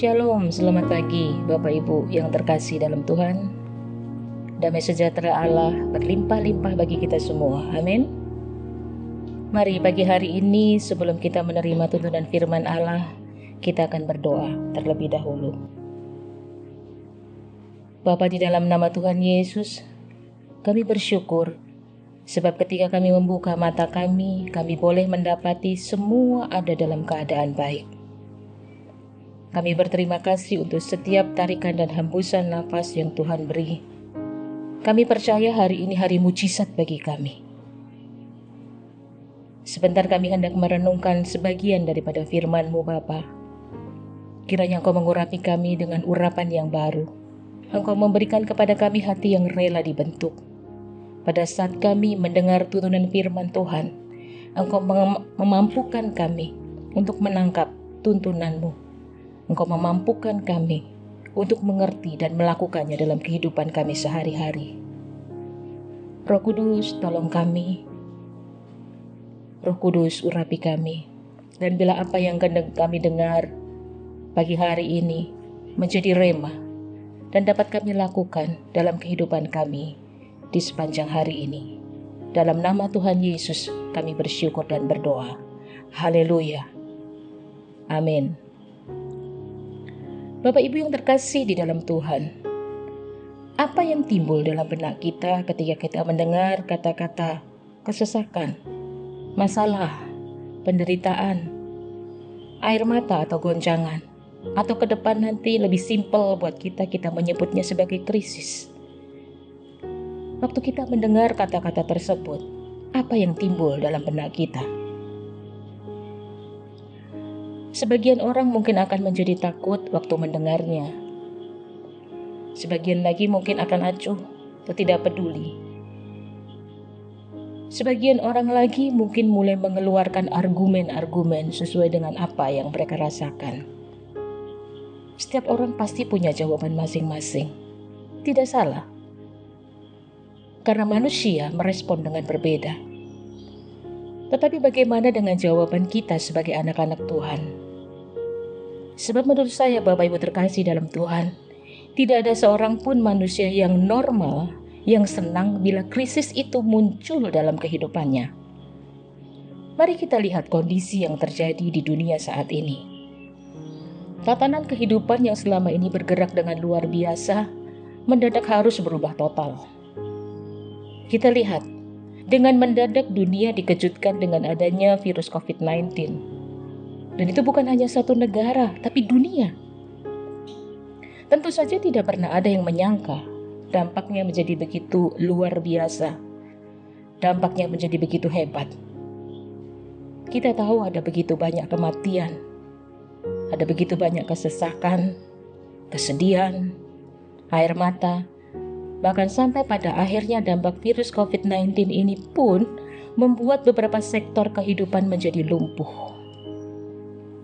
Shalom, selamat pagi Bapak Ibu yang terkasih dalam Tuhan. Damai sejahtera Allah berlimpah-limpah bagi kita semua. Amin. Mari pagi hari ini sebelum kita menerima tuntunan firman Allah, kita akan berdoa terlebih dahulu. Bapa di dalam nama Tuhan Yesus, kami bersyukur sebab ketika kami membuka mata kami, kami boleh mendapati semua ada dalam keadaan baik. Kami berterima kasih untuk setiap tarikan dan hembusan nafas yang Tuhan beri. Kami percaya hari ini hari mujizat bagi kami. Sebentar kami hendak merenungkan sebagian daripada firman-Mu Bapa. Kiranya Engkau mengurapi kami dengan urapan yang baru. Engkau memberikan kepada kami hati yang rela dibentuk. Pada saat kami mendengar tuntunan firman Tuhan, Engkau memampukan kami untuk menangkap tuntunan-Mu Engkau memampukan kami untuk mengerti dan melakukannya dalam kehidupan kami sehari-hari. Roh Kudus, tolong kami. Roh Kudus, urapi kami. Dan bila apa yang kami dengar pagi hari ini menjadi rema dan dapat kami lakukan dalam kehidupan kami di sepanjang hari ini. Dalam nama Tuhan Yesus kami bersyukur dan berdoa. Haleluya. Amin. Bapak Ibu yang terkasih di dalam Tuhan, apa yang timbul dalam benak kita ketika kita mendengar kata-kata kesesakan, masalah, penderitaan, air mata atau goncangan, atau ke depan nanti lebih simpel buat kita kita menyebutnya sebagai krisis. Waktu kita mendengar kata-kata tersebut, apa yang timbul dalam benak kita? Sebagian orang mungkin akan menjadi takut waktu mendengarnya. Sebagian lagi mungkin akan acuh atau tidak peduli. Sebagian orang lagi mungkin mulai mengeluarkan argumen-argumen sesuai dengan apa yang mereka rasakan. Setiap orang pasti punya jawaban masing-masing. Tidak salah. Karena manusia merespon dengan berbeda. Tetapi bagaimana dengan jawaban kita sebagai anak-anak Tuhan? Sebab menurut saya Bapak Ibu terkasih dalam Tuhan, tidak ada seorang pun manusia yang normal yang senang bila krisis itu muncul dalam kehidupannya. Mari kita lihat kondisi yang terjadi di dunia saat ini. Tatanan kehidupan yang selama ini bergerak dengan luar biasa mendadak harus berubah total. Kita lihat, dengan mendadak dunia dikejutkan dengan adanya virus COVID-19 dan itu bukan hanya satu negara, tapi dunia. Tentu saja tidak pernah ada yang menyangka dampaknya menjadi begitu luar biasa. Dampaknya menjadi begitu hebat. Kita tahu ada begitu banyak kematian, ada begitu banyak kesesakan, kesedihan, air mata, bahkan sampai pada akhirnya dampak virus COVID-19 ini pun membuat beberapa sektor kehidupan menjadi lumpuh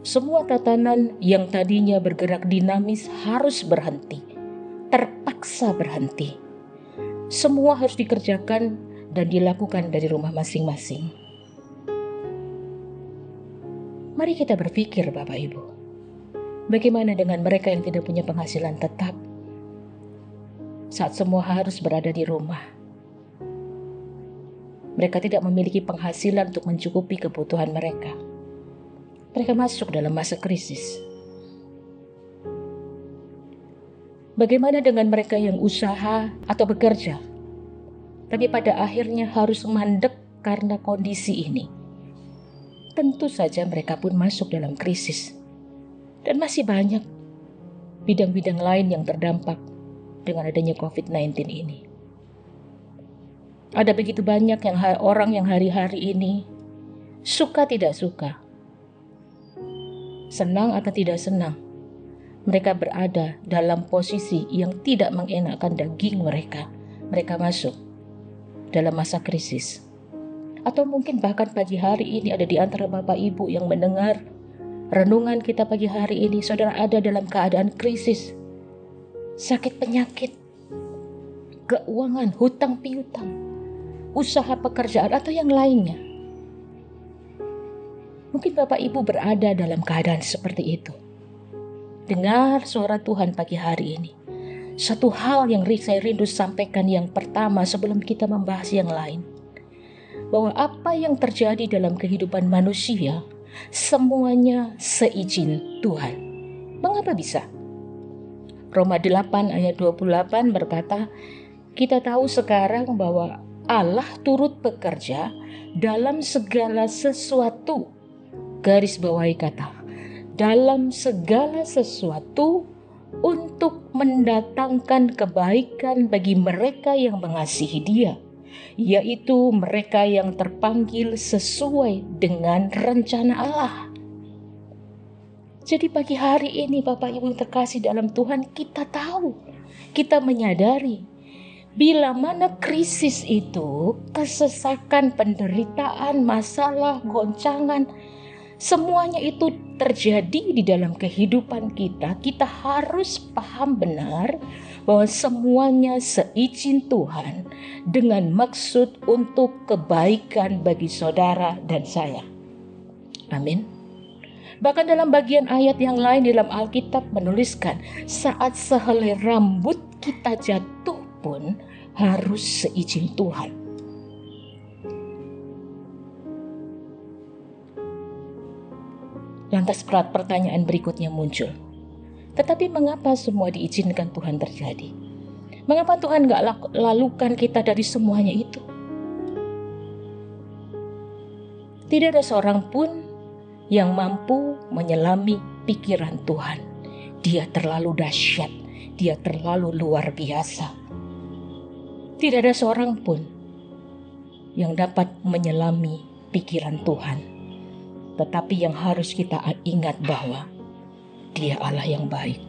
semua tatanan yang tadinya bergerak dinamis harus berhenti, terpaksa berhenti. Semua harus dikerjakan dan dilakukan dari rumah masing-masing. Mari kita berpikir, Bapak Ibu, bagaimana dengan mereka yang tidak punya penghasilan tetap saat semua harus berada di rumah? Mereka tidak memiliki penghasilan untuk mencukupi kebutuhan mereka mereka masuk dalam masa krisis. Bagaimana dengan mereka yang usaha atau bekerja, tapi pada akhirnya harus mandek karena kondisi ini? Tentu saja mereka pun masuk dalam krisis, dan masih banyak bidang-bidang lain yang terdampak dengan adanya COVID-19 ini. Ada begitu banyak yang orang yang hari-hari ini suka tidak suka senang atau tidak senang, mereka berada dalam posisi yang tidak mengenakan daging mereka. Mereka masuk dalam masa krisis. Atau mungkin bahkan pagi hari ini ada di antara Bapak Ibu yang mendengar renungan kita pagi hari ini, saudara ada dalam keadaan krisis, sakit penyakit, keuangan, hutang piutang, usaha pekerjaan atau yang lainnya. Mungkin Bapak Ibu berada dalam keadaan seperti itu. dengar suara Tuhan pagi hari ini. Satu hal yang saya rindu sampaikan yang pertama sebelum kita membahas yang lain. Bahwa apa yang terjadi dalam kehidupan manusia, semuanya seizin Tuhan. Mengapa bisa? Roma 8 ayat 28 berkata, kita tahu sekarang bahwa Allah turut bekerja dalam segala sesuatu. Garis bawahi kata, dalam segala sesuatu untuk mendatangkan kebaikan bagi mereka yang mengasihi Dia, yaitu mereka yang terpanggil sesuai dengan rencana Allah. Jadi pagi hari ini Bapak Ibu yang terkasih dalam Tuhan kita tahu, kita menyadari bila mana krisis itu, kesesakan, penderitaan, masalah, goncangan, semuanya itu terjadi di dalam kehidupan kita, kita harus paham benar bahwa semuanya seizin Tuhan dengan maksud untuk kebaikan bagi saudara dan saya. Amin. Bahkan dalam bagian ayat yang lain dalam Alkitab menuliskan saat sehelai rambut kita jatuh pun harus seizin Tuhan. Lantas pertanyaan berikutnya muncul. Tetapi mengapa semua diizinkan Tuhan terjadi? Mengapa Tuhan gak lalukan kita dari semuanya itu? Tidak ada seorang pun yang mampu menyelami pikiran Tuhan. Dia terlalu dahsyat, dia terlalu luar biasa. Tidak ada seorang pun yang dapat menyelami pikiran Tuhan. Tetapi yang harus kita ingat bahwa Dia Allah yang baik.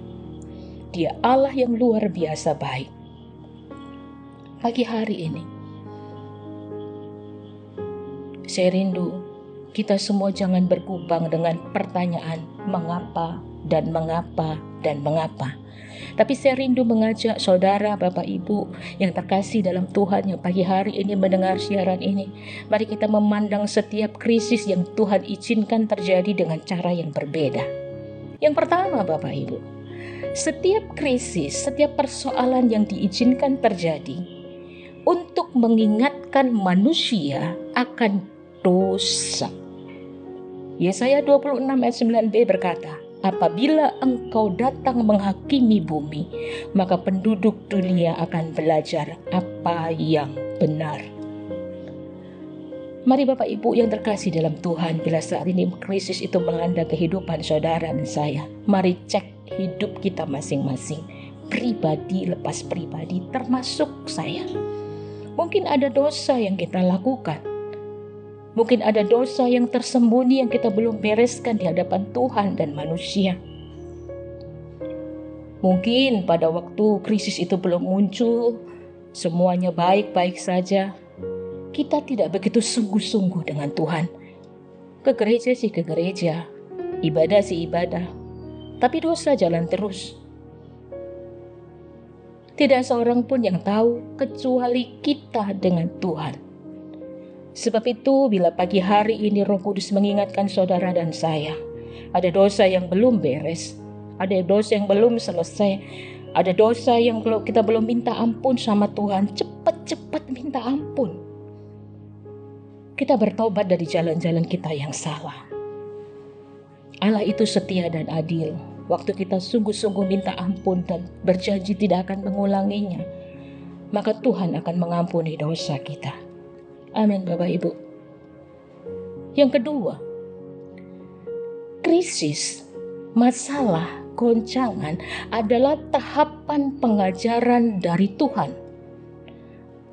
Dia Allah yang luar biasa baik. Pagi hari ini, saya rindu kita semua jangan berkubang dengan pertanyaan mengapa dan mengapa dan mengapa. Tapi saya rindu mengajak saudara, Bapak, Ibu yang terkasih dalam Tuhan yang pagi hari ini mendengar siaran ini. Mari kita memandang setiap krisis yang Tuhan izinkan terjadi dengan cara yang berbeda. Yang pertama, Bapak, Ibu, setiap krisis, setiap persoalan yang diizinkan terjadi untuk mengingatkan manusia akan dosa. Yesaya 26 ayat 9b berkata, Apabila engkau datang menghakimi bumi, maka penduduk dunia akan belajar apa yang benar. Mari Bapak Ibu yang terkasih dalam Tuhan, bila saat ini krisis itu melanda kehidupan saudara dan saya, mari cek hidup kita masing-masing, pribadi lepas pribadi, termasuk saya. Mungkin ada dosa yang kita lakukan, Mungkin ada dosa yang tersembunyi yang kita belum bereskan di hadapan Tuhan dan manusia. Mungkin pada waktu krisis itu belum muncul, semuanya baik-baik saja. Kita tidak begitu sungguh-sungguh dengan Tuhan. Ke gereja sih ke gereja, ibadah sih ibadah, tapi dosa jalan terus. Tidak seorang pun yang tahu kecuali kita dengan Tuhan. Sebab itu, bila pagi hari ini Roh Kudus mengingatkan saudara dan saya, ada dosa yang belum beres, ada dosa yang belum selesai, ada dosa yang kita belum minta ampun sama Tuhan, cepat-cepat minta ampun. Kita bertobat dari jalan-jalan kita yang salah. Allah itu setia dan adil. Waktu kita sungguh-sungguh minta ampun dan berjanji tidak akan mengulanginya, maka Tuhan akan mengampuni dosa kita. Amin Bapak Ibu. Yang kedua, krisis, masalah, goncangan adalah tahapan pengajaran dari Tuhan.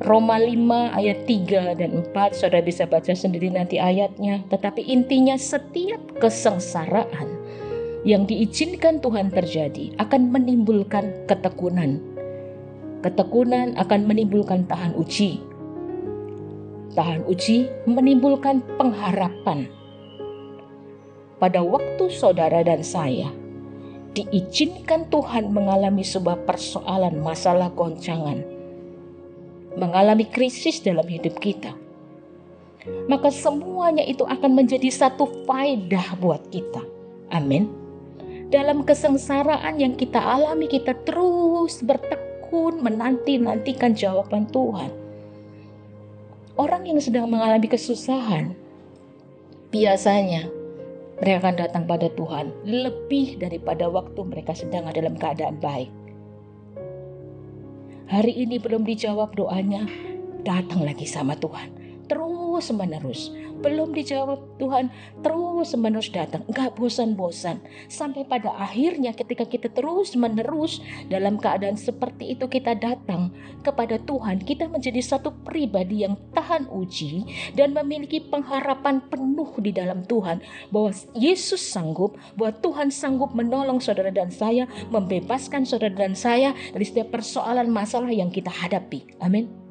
Roma 5 ayat 3 dan 4 Saudara bisa baca sendiri nanti ayatnya Tetapi intinya setiap kesengsaraan yang diizinkan Tuhan terjadi akan menimbulkan ketekunan Ketekunan akan menimbulkan tahan uji tahan uji menimbulkan pengharapan. Pada waktu saudara dan saya diizinkan Tuhan mengalami sebuah persoalan masalah goncangan, mengalami krisis dalam hidup kita, maka semuanya itu akan menjadi satu faedah buat kita. Amin. dalam kesengsaraan yang kita alami, kita terus bertekun menanti-nantikan jawaban Tuhan. Orang yang sedang mengalami kesusahan, biasanya mereka akan datang pada Tuhan lebih daripada waktu mereka sedang dalam keadaan baik. Hari ini belum dijawab doanya, datang lagi sama Tuhan. Terus menerus. Belum dijawab Tuhan terus menerus datang. Nggak bosan-bosan. Sampai pada akhirnya ketika kita terus menerus dalam keadaan seperti itu kita datang kepada Tuhan kita menjadi satu pribadi yang tahan uji dan memiliki pengharapan penuh di dalam Tuhan bahwa Yesus sanggup bahwa Tuhan sanggup menolong saudara dan saya membebaskan saudara dan saya dari setiap persoalan masalah yang kita hadapi. Amin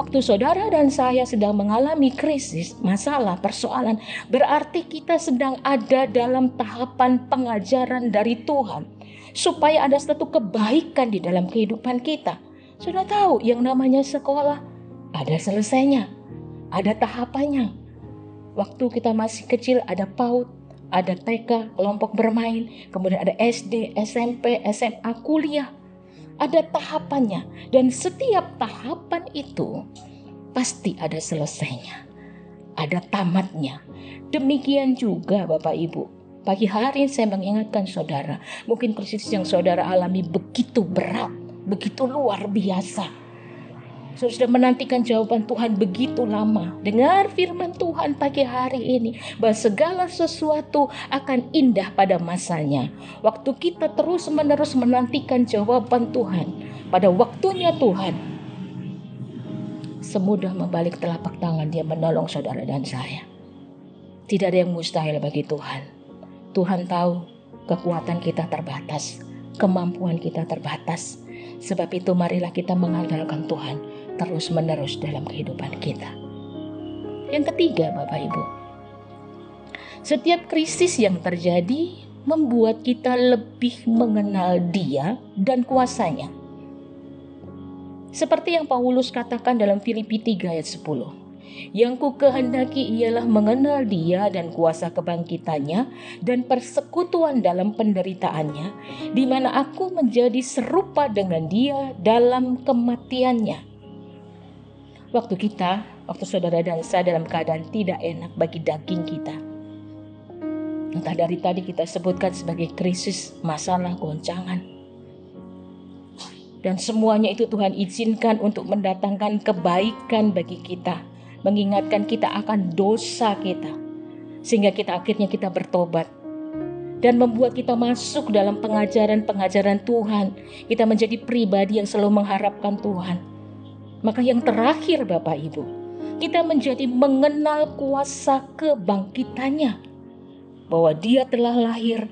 Waktu saudara dan saya sedang mengalami krisis, masalah, persoalan, berarti kita sedang ada dalam tahapan pengajaran dari Tuhan, supaya ada satu kebaikan di dalam kehidupan kita. Sudah tahu yang namanya sekolah, ada selesainya, ada tahapannya. Waktu kita masih kecil, ada PAUD, ada TK, kelompok bermain, kemudian ada SD, SMP, SMA, kuliah ada tahapannya, dan setiap tahapan itu pasti ada selesainya, ada tamatnya. Demikian juga, Bapak Ibu. Pagi hari saya mengingatkan saudara, mungkin krisis yang saudara alami begitu berat, begitu luar biasa Saudara sudah menantikan jawaban Tuhan begitu lama. Dengar firman Tuhan pagi hari ini bahwa segala sesuatu akan indah pada masanya. Waktu kita terus menerus menantikan jawaban Tuhan pada waktunya Tuhan. Semudah membalik telapak tangan dia menolong saudara dan saya. Tidak ada yang mustahil bagi Tuhan. Tuhan tahu kekuatan kita terbatas, kemampuan kita terbatas. Sebab itu marilah kita mengandalkan Tuhan terus-menerus dalam kehidupan kita. Yang ketiga, Bapak Ibu, setiap krisis yang terjadi membuat kita lebih mengenal Dia dan kuasanya. Seperti yang Paulus katakan dalam Filipi 3 ayat 10. Yang ku kehendaki ialah mengenal dia dan kuasa kebangkitannya dan persekutuan dalam penderitaannya, di mana aku menjadi serupa dengan dia dalam kematiannya Waktu kita, waktu saudara dan saya dalam keadaan tidak enak bagi daging kita. Entah dari tadi kita sebutkan sebagai krisis, masalah, goncangan. Dan semuanya itu Tuhan izinkan untuk mendatangkan kebaikan bagi kita. Mengingatkan kita akan dosa kita. Sehingga kita akhirnya kita bertobat dan membuat kita masuk dalam pengajaran-pengajaran Tuhan. Kita menjadi pribadi yang selalu mengharapkan Tuhan. Maka yang terakhir Bapak Ibu, kita menjadi mengenal kuasa kebangkitannya. Bahwa dia telah lahir,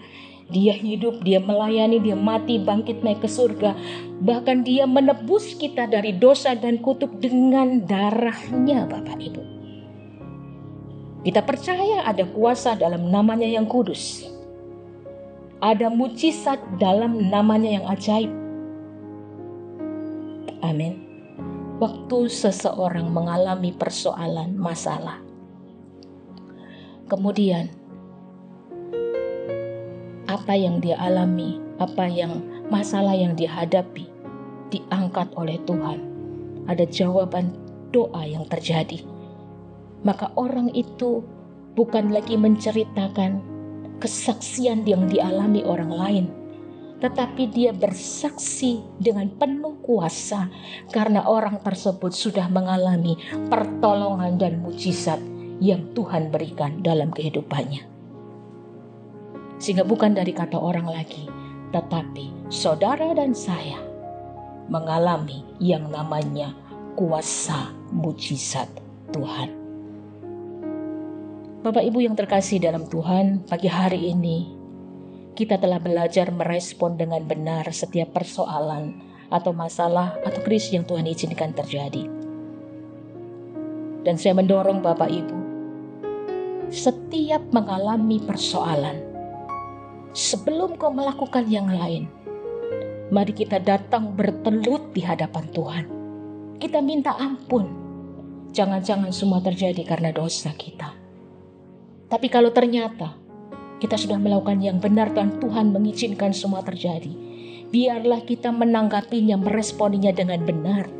dia hidup, dia melayani, dia mati, bangkit naik ke surga. Bahkan dia menebus kita dari dosa dan kutub dengan darahnya Bapak Ibu. Kita percaya ada kuasa dalam namanya yang kudus. Ada mujizat dalam namanya yang ajaib. Amin waktu seseorang mengalami persoalan, masalah. Kemudian, apa yang dia alami, apa yang masalah yang dia hadapi, diangkat oleh Tuhan. Ada jawaban doa yang terjadi. Maka orang itu bukan lagi menceritakan kesaksian yang dialami orang lain, tetapi dia bersaksi dengan penuh kuasa karena orang tersebut sudah mengalami pertolongan dan mujizat yang Tuhan berikan dalam kehidupannya. Sehingga bukan dari kata orang lagi, tetapi saudara dan saya mengalami yang namanya kuasa mujizat Tuhan. Bapak Ibu yang terkasih dalam Tuhan, pagi hari ini kita telah belajar merespon dengan benar setiap persoalan atau masalah atau krisis yang Tuhan izinkan terjadi. Dan saya mendorong Bapak Ibu, setiap mengalami persoalan, sebelum kau melakukan yang lain, mari kita datang bertelut di hadapan Tuhan. Kita minta ampun. Jangan-jangan semua terjadi karena dosa kita. Tapi kalau ternyata Kita sudah melakukan yang benar dan Tuhan mengizinkan semua terjadi. Biarlah kita menanggapinya, meresponinya dengan benar.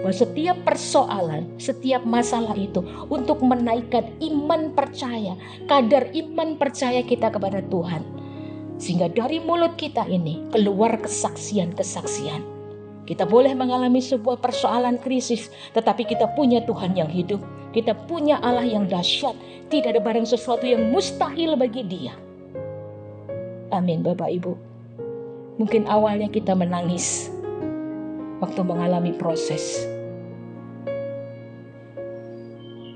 Bahwa setiap persoalan, setiap masalah itu untuk menaikkan iman percaya, kadar iman percaya kita kepada Tuhan. Sehingga dari mulut kita ini keluar kesaksian-kesaksian kita boleh mengalami sebuah persoalan krisis, tetapi kita punya Tuhan yang hidup. Kita punya Allah yang dahsyat. Tidak ada barang sesuatu yang mustahil bagi Dia. Amin, Bapak Ibu. Mungkin awalnya kita menangis waktu mengalami proses,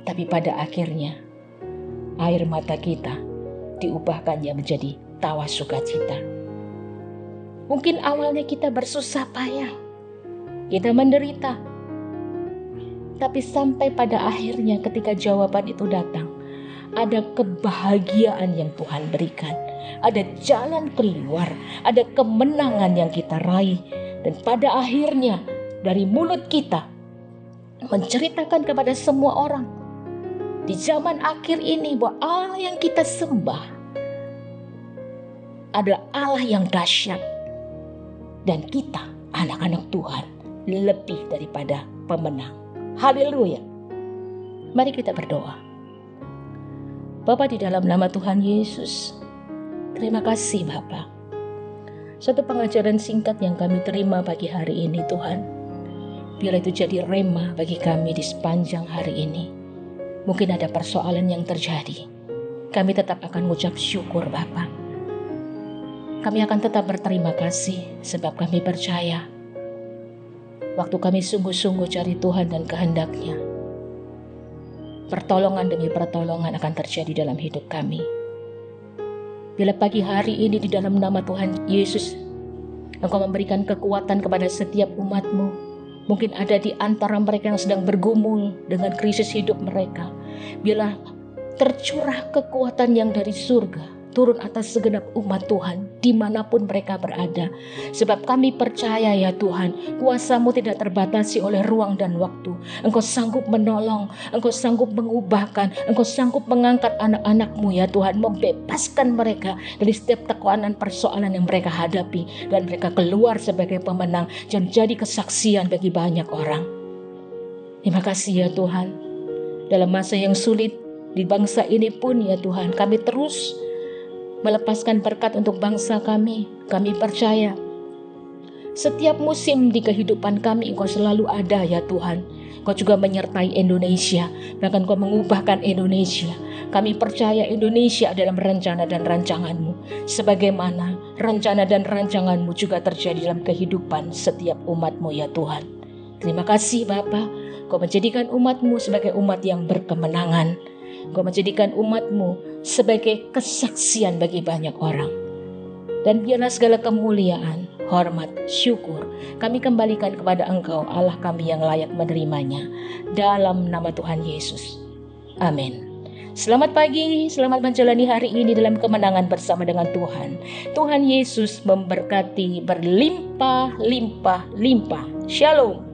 tapi pada akhirnya air mata kita diubahkannya menjadi tawa sukacita. Mungkin awalnya kita bersusah payah, kita menderita. Tapi sampai pada akhirnya ketika jawaban itu datang, ada kebahagiaan yang Tuhan berikan. Ada jalan keluar, ada kemenangan yang kita raih. Dan pada akhirnya dari mulut kita menceritakan kepada semua orang di zaman akhir ini bahwa Allah yang kita sembah adalah Allah yang dahsyat dan kita anak-anak Tuhan lebih daripada pemenang. Haleluya. Mari kita berdoa. Bapa di dalam nama Tuhan Yesus, terima kasih Bapa. Satu pengajaran singkat yang kami terima pagi hari ini Tuhan. Biar itu jadi rema bagi kami di sepanjang hari ini. Mungkin ada persoalan yang terjadi. Kami tetap akan mengucap syukur Bapak. Kami akan tetap berterima kasih sebab kami percaya waktu kami sungguh-sungguh cari Tuhan dan kehendaknya. Pertolongan demi pertolongan akan terjadi dalam hidup kami. Bila pagi hari ini di dalam nama Tuhan Yesus, Engkau memberikan kekuatan kepada setiap umatmu. Mungkin ada di antara mereka yang sedang bergumul dengan krisis hidup mereka. Bila tercurah kekuatan yang dari surga, turun atas segenap umat Tuhan di mana pun mereka berada. Sebab kami percaya ya Tuhan, kuasamu tidak terbatasi oleh ruang dan waktu. Engkau sanggup menolong, engkau sanggup mengubahkan, engkau sanggup mengangkat anak-anakmu ya Tuhan, membebaskan mereka dari setiap tekanan persoalan yang mereka hadapi. Dan mereka keluar sebagai pemenang dan jadi kesaksian bagi banyak orang. Terima kasih ya Tuhan. Dalam masa yang sulit di bangsa ini pun ya Tuhan, kami terus melepaskan berkat untuk bangsa kami. Kami percaya setiap musim di kehidupan kami Engkau selalu ada ya Tuhan. Kau juga menyertai Indonesia, bahkan Kau mengubahkan Indonesia. Kami percaya Indonesia dalam rencana dan rancanganmu. Sebagaimana rencana dan rancanganmu juga terjadi dalam kehidupan setiap umatmu ya Tuhan. Terima kasih Bapa, Kau menjadikan umatmu sebagai umat yang berkemenangan. Kau menjadikan umatmu sebagai kesaksian bagi banyak orang. Dan biarlah segala kemuliaan, hormat, syukur kami kembalikan kepada Engkau Allah kami yang layak menerimanya. Dalam nama Tuhan Yesus. Amin. Selamat pagi, selamat menjalani hari ini dalam kemenangan bersama dengan Tuhan. Tuhan Yesus memberkati berlimpah, limpah, limpah. Shalom.